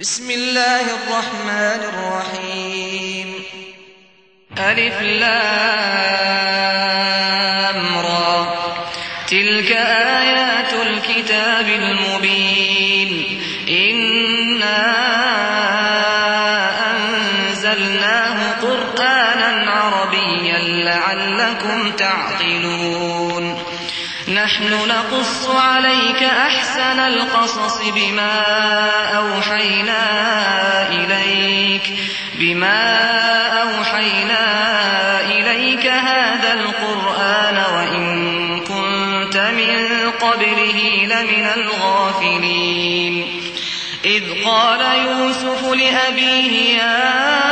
بسم الله الرحمن الرحيم. ألف لام را. تلك آيات الكتاب المبين. إنا أنزلناه قرآنا عربيا لعلكم تعقلون. نحن نقص عليك أحسن القصص بما أوحينا إليك بما أوحينا إليك هذا القرآن وإن كنت من قبله لمن الغافلين. إذ قال يوسف لأبيه يا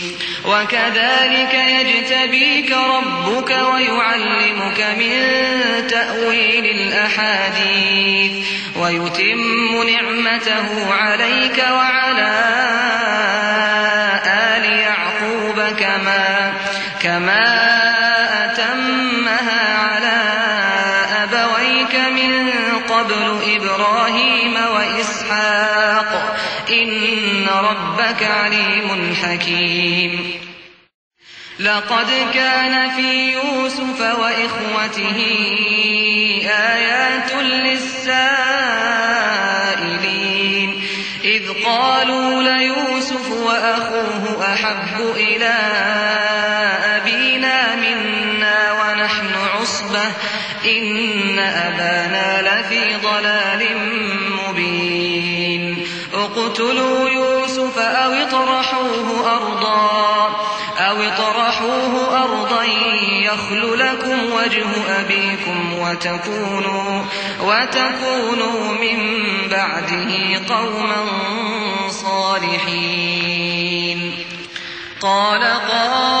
وكذلك يجتبيك ربك ويعلمك من تأويل الأحاديث ويتم نعمته عليك وعلى آل يعقوب كما كما أتمها على أبويك من قبل إبراهيم وإسحاق إن ربك عليم حكيم لقد كان في يوسف وإخوته آيات للسائلين. إذ قالوا ليوسف وأخوه أحب إلى أبينا منا ونحن عصبة. إن أبانا لفي ضلال مبين. اقتلوا يوسف أو اطرحوه أرضا. أو اطرحوه أرضا يخل لكم وجه أبيكم وتكونوا وتكونوا من بعده قوما صالحين قال قائل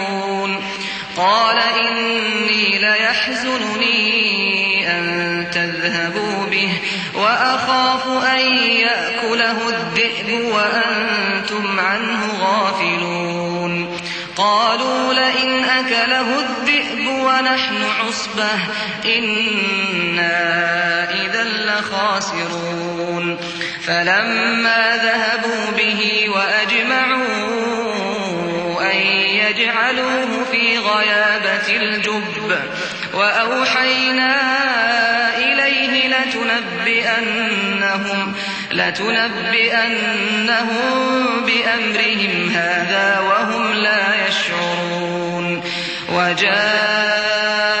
قال إني ليحزنني أن تذهبوا به وأخاف أن يأكله الذئب وأنتم عنه غافلون. قالوا لئن أكله الذئب ونحن عصبة إنا إذا لخاسرون. فلما ذهبوا به وأجمعوا يجعلوه في غيابة الجب وأوحينا إليه لتنبئنهم لتنبئنهم بأمرهم هذا وهم لا يشعرون وجاءوا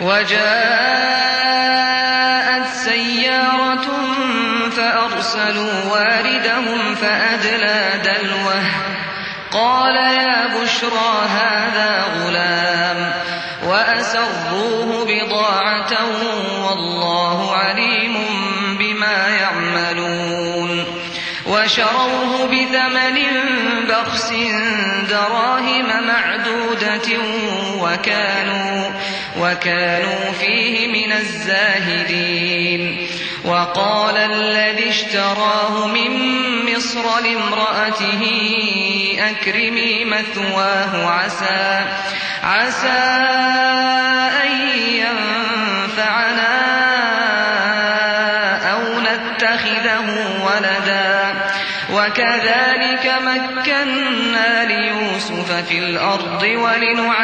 وجاءت سيارة فأرسلوا واردهم فأدلى دلوه. قال يا بشرى هذا غلام وأسروه بضاعة والله عليم بما يعملون. وشروه بثمن بخس دراهم معدودة وكانوا وكانوا فيه من الزاهدين. وقال الذي اشتراه من مصر لامرأته أكرمي مثواه عسى عسى أن ينفعنا أو نتخذه ولدا. وكذلك مكنا ليوسف في الأرض ولنعلمه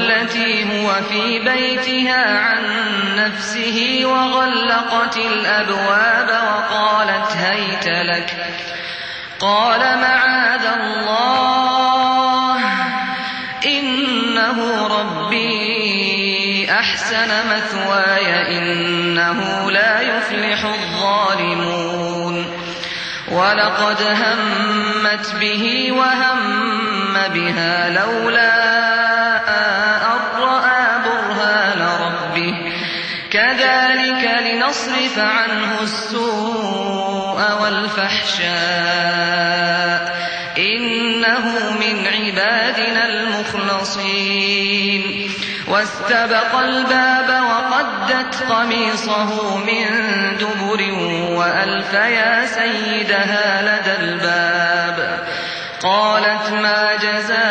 التي هو في بيتها عن نفسه وغلقت الأبواب وقالت هيت لك. قال معاذ الله إنه ربي أحسن مثواي إنه لا يفلح الظالمون. ولقد همت به وهم بها لولا والفحشاء إنه من عبادنا المخلصين. واستبق الباب وقدت قميصه من دبر وألف يا سيدها لدى الباب. قالت ما جزاء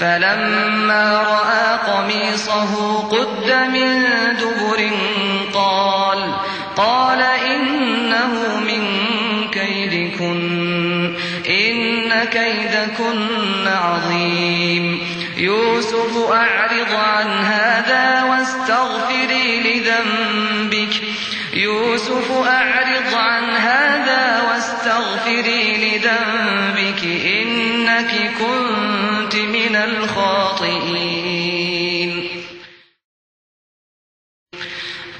فلما رأى قميصه قد من دبر قال قال إنه من كيدكن إن كيدكن عظيم. يوسف أعرض عن هذا واستغفري لذنبك. يوسف أعرض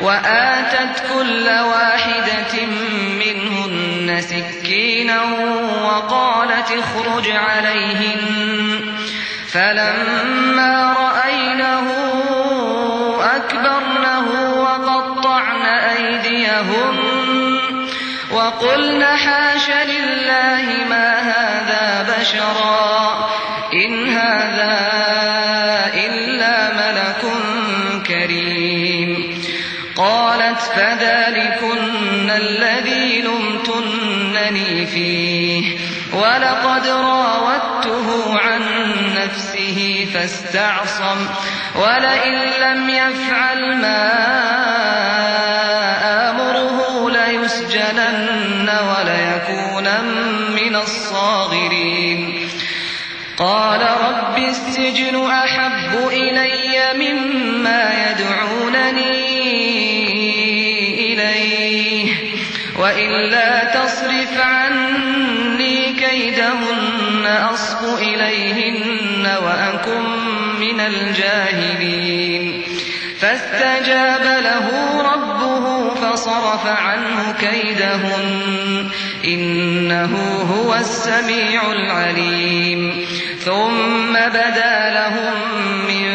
وآتت كل واحدة منهن سكينا وقالت اخرج عليهن. فلما رأينه أكبرنه وقطعن أيديهن وقلن حاش لله ما هذا بشرا. نفسه فاستعصم ولئن لم يفعل ما آمره ليسجنن وليكونا من الصاغرين. قال رب السجن أحب إلي مما يدعونني من الجاهلين. فاستجاب له ربه فصرف عنه كيدهن. إنه هو السميع العليم. ثم بدا لهم من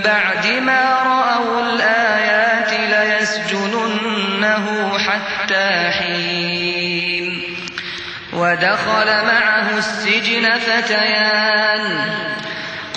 بعد ما رأوا الآيات ليسجننه حتى حين. ودخل معه السجن فتيان.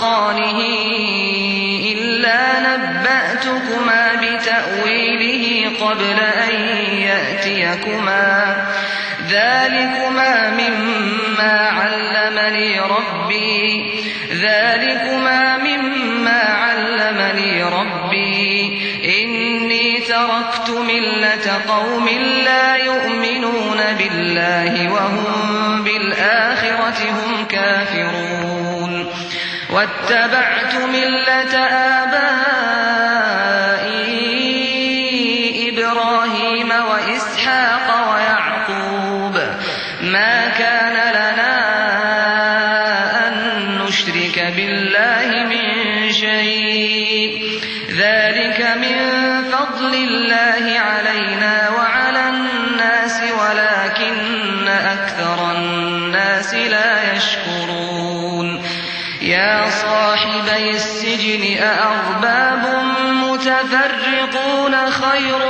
ترزقانه إلا نبأتكما بتأويله قبل أن يأتيكما. ذلكما مما علمني ربي. ذلكما مما علمني ربي. إني تركت ملة قوم لا يؤمنون بالله وهم الناس لا يشكرون. يا صاحبي السجن أأرباب متفرقون خير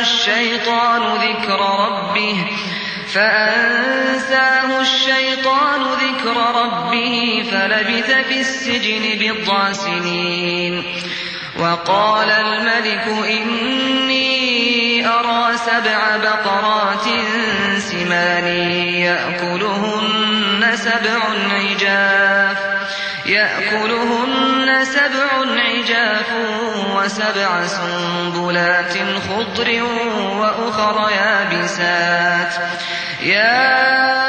الشيطان ذكر ربه فأنساه الشيطان ذكر ربه فلبث في السجن بضع سنين. وقال الملك إني أرى سبع بقرات سمان يأكلهن سبع عجاف يأكلهن سبع عجاف وسبع سنبلات خضر وأخر يابسات. يا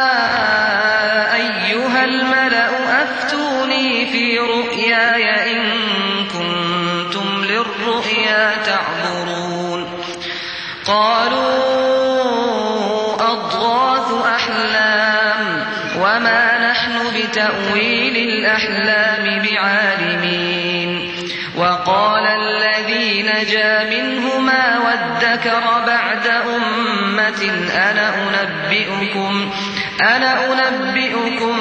أنا أنبئكم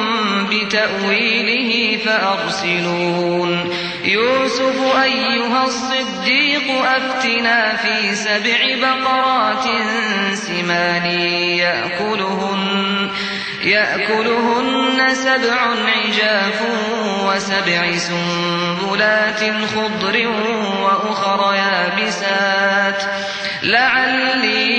بتأويله فأرسلون. يوسف أيها الصديق أفتنا في سبع بقرات سمان يأكلهن يأكلهن سبع عجاف وسبع سنبلات خضر وأخر يابسات. لعلي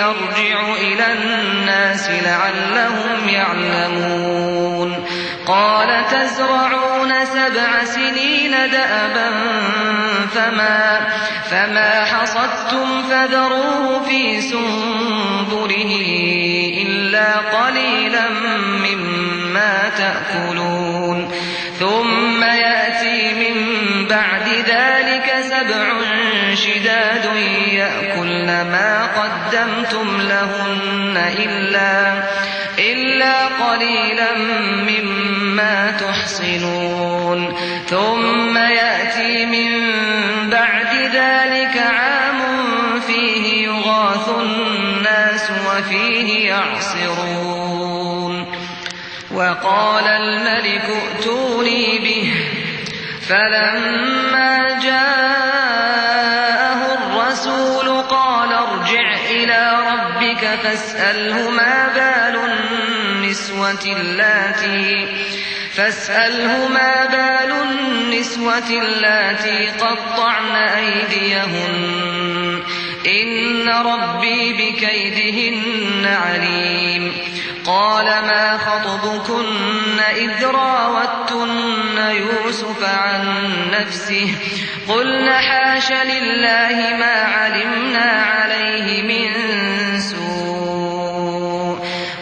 أرجع إلى الناس لعلهم يعلمون. قال تزرعون سبع سنين دأبا فما, فما حصدتم فذروه في سنبله إلا قليلا مما تأكلون. ثم يأتي من بعد ذلك سبع شداد يأكلن ما قدمتم لهن إلا, إلا قليلا مما تحصنون. ثم يأتي من بعد ذلك عام فيه يغاث الناس وفيه يعصرون. وقال الملك ائتوني به فلما فاسأله ما بال النسوة اللاتي فاسأله ما بال النسوة اللاتي قطعن أيديهن إن ربي بكيدهن عليم قال ما خطبكن إذ راوتن يوسف عن نفسه قلن حاش لله ما علمنا عليه من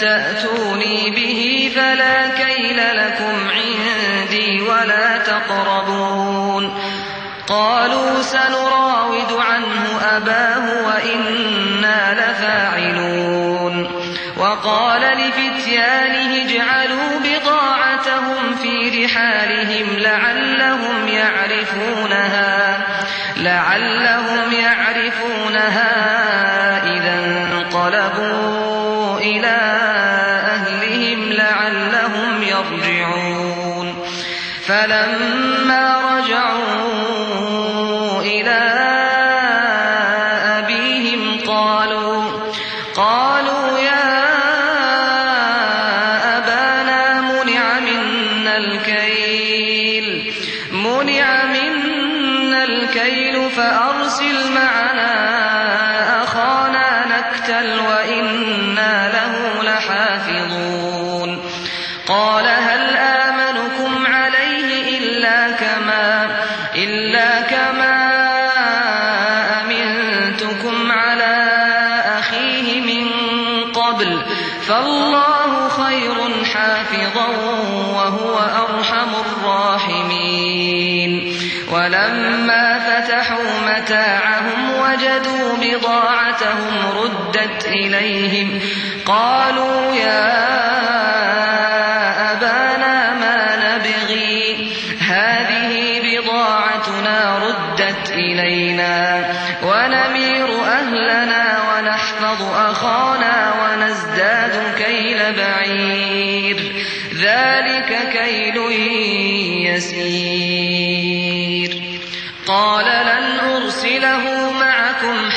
تأتوني به فلا كيل لكم عندي ولا تقربون. قالوا سنراود عنه أباه وإنا لفاعلون. وقال لفتيانه الكيل. منع منا الكيل فأرسل معنا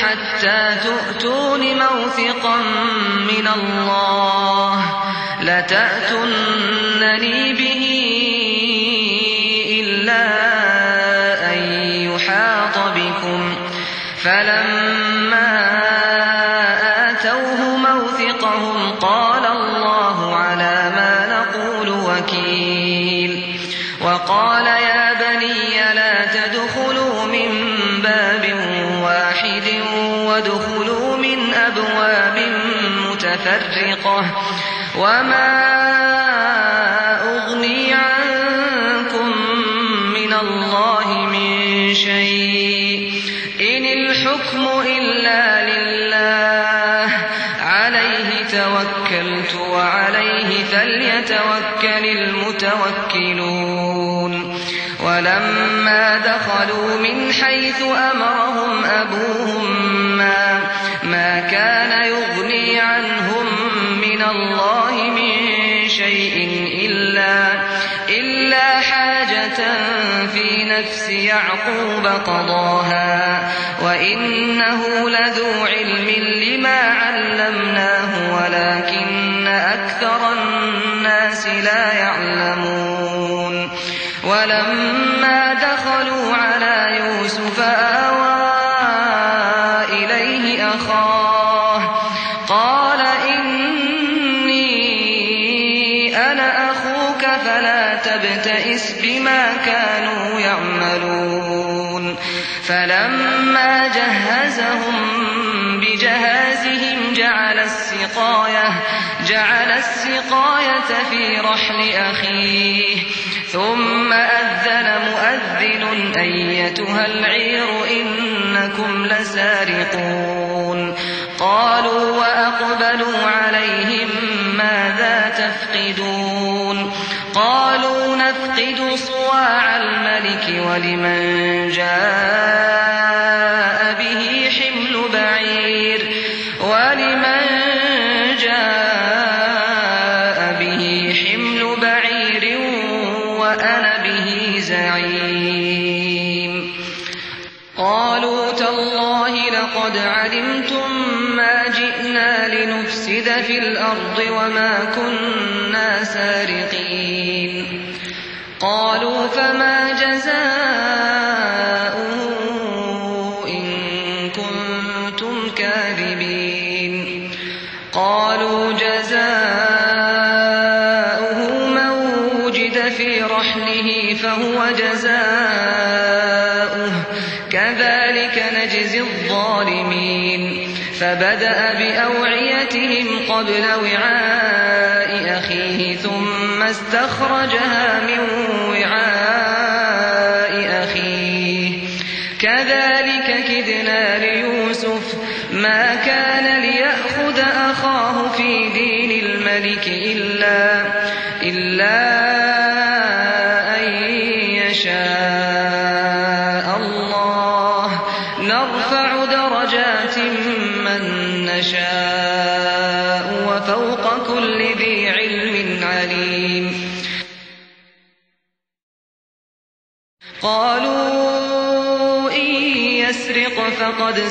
حتى تؤتون موثقا من الله لتأتنني به إلا أن يحاط بكم. فلم نفس يعقوب قضاها وإنه لذو علم لما علمناه ولكن السقاية جعل السقاية في رحل أخيه. ثم أذن مؤذن أيتها العير إنكم لسارقون. قالوا وأقبلوا عليهم ماذا تفقدون؟ قالوا نفقد صواع الملك ولمن جاء الأرض وما كنا قبل وعاء أخيه ثم استخرجها من وعاء أخيه. كذلك كدنا ليوسف ما كان ليأخذ أخاه في دين الملك إلا إلا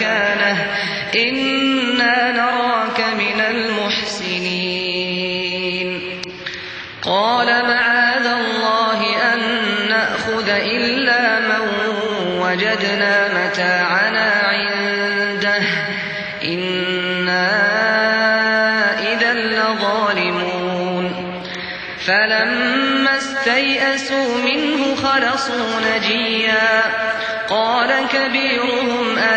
مكانه. إنا نراك من المحسنين. قال معاذ الله أن نأخذ إلا من وجدنا متاعنا عنده. إنا إذا لظالمون. فلما استيئسوا منه خلصوا نجيا. قال كبيرهم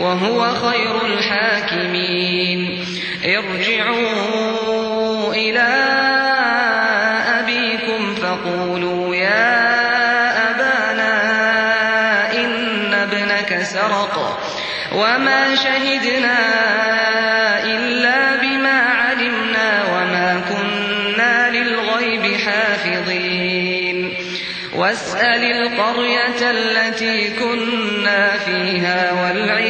وهو خير الحاكمين. ارجعوا إلى أبيكم فقولوا يا أبانا إن ابنك سرق وما شهدنا إلا بما علمنا وما كنا للغيب حافظين. واسأل القرية التي كنا فيها والعير التي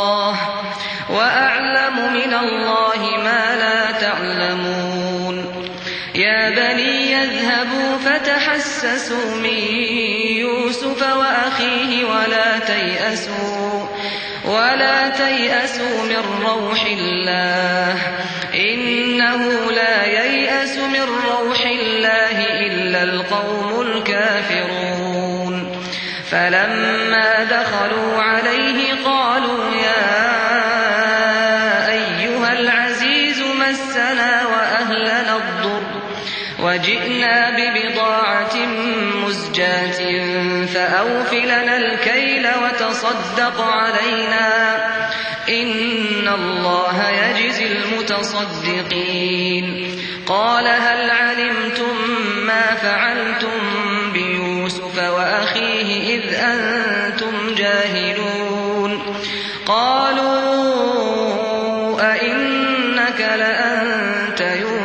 فتحسسوا من يوسف وأخيه ولا تيأسوا ولا تيأسوا من روح الله إنه لا ييأس من روح الله إلا القوم الكافرون فلما دخلوا عليه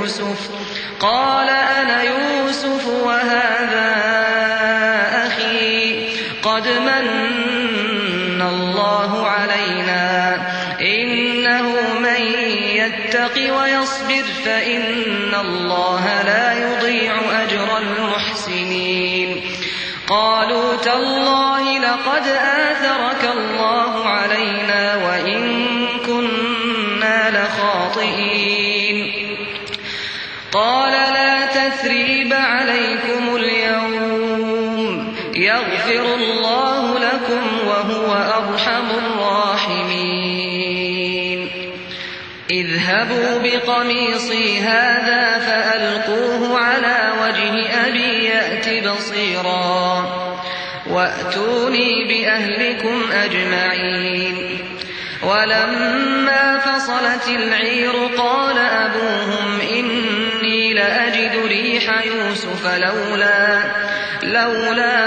يوسف؟ قال أنا يوسف وهذا أخي. قد من الله علينا. إنه من يتق ويصبر فإن الله لا يضيع أجر المحسنين. قالوا تالله لقد آثرك الله. بقميصي هذا فألقوه على وجه أبي يأت بصيرا. وأتوني بأهلكم أجمعين. ولما فصلت العير قال أبوهم إني لأجد ريح يوسف لولا لولا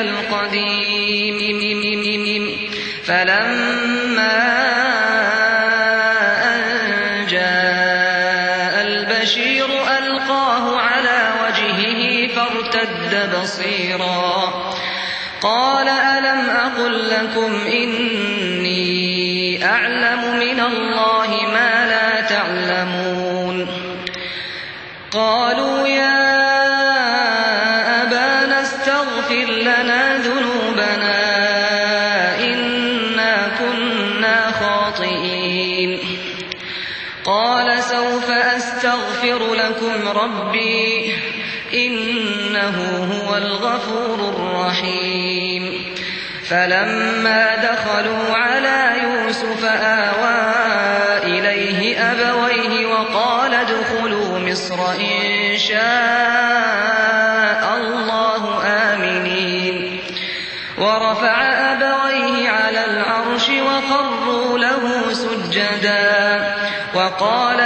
القديم. فلما أن جاء البشير ألقاه على وجهه فارتد بصيرا. قال ألم أقل لكم إني ربي إنه هو الغفور الرحيم. فلما دخلوا على يوسف آوى إليه أبويه وقال ادخلوا مصر إن شاء الله آمنين. ورفع أبويه على العرش وخروا له سجدا. وقال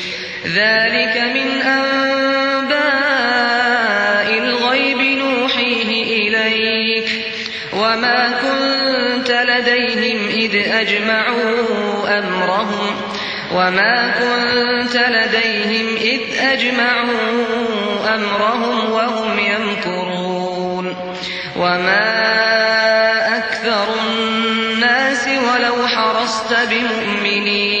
ذلك من أنباء الغيب نوحيه إليك. وما كنت لديهم إذ أجمعوا أمرهم. وما كنت لديهم إذ أجمعوا أمرهم وهم يمكرون. وما أكثر الناس ولو حرصت بمؤمنين.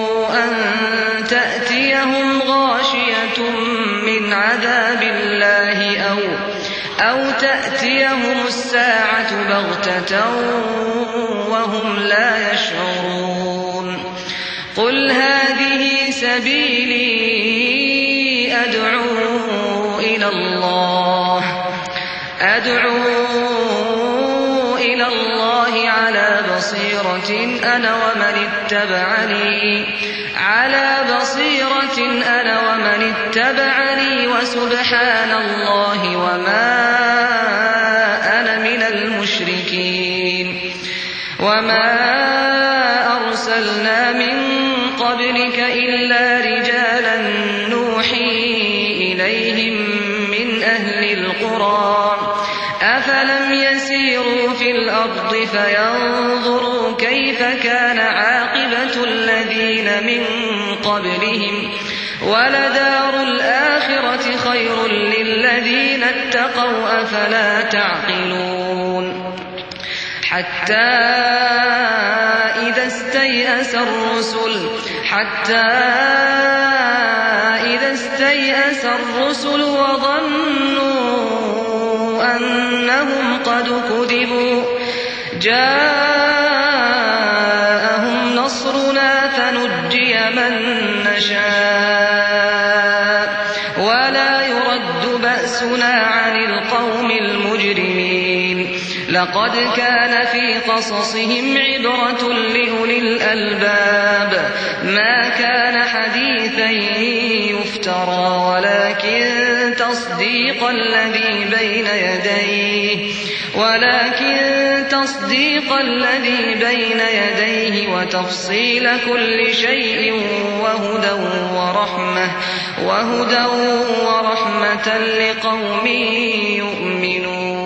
أن تأتيهم غاشية من عذاب الله أو أو تأتيهم الساعة بغتة وهم لا يشعرون. قل هذه سبيلي أدعو إلى الله. أدعو إلى الله على بصيرة أنا ومن اتبعني. على بصيرة أنا ومن اتبعني وسبحان الله وما أنا من المشركين وما أرسلنا من قبلك إلا رجالا نوحي إليهم من أهل القرى أفلم يسيروا في الأرض فينظروا ولدار الآخرة خير للذين اتقوا أفلا تعقلون؟ حتى إذا استيأس الرسل حتى إذا استيأس الرسل وظنوا أنهم قد كذبوا جاءهم قصصهم عبرة لأولي الألباب. ما كان حديثا يفترى ولكن تصديق الذي بين يديه ولكن تصديق الذي بين يديه وتفصيل كل شيء وهدى ورحمة وهدى ورحمة لقوم يؤمنون.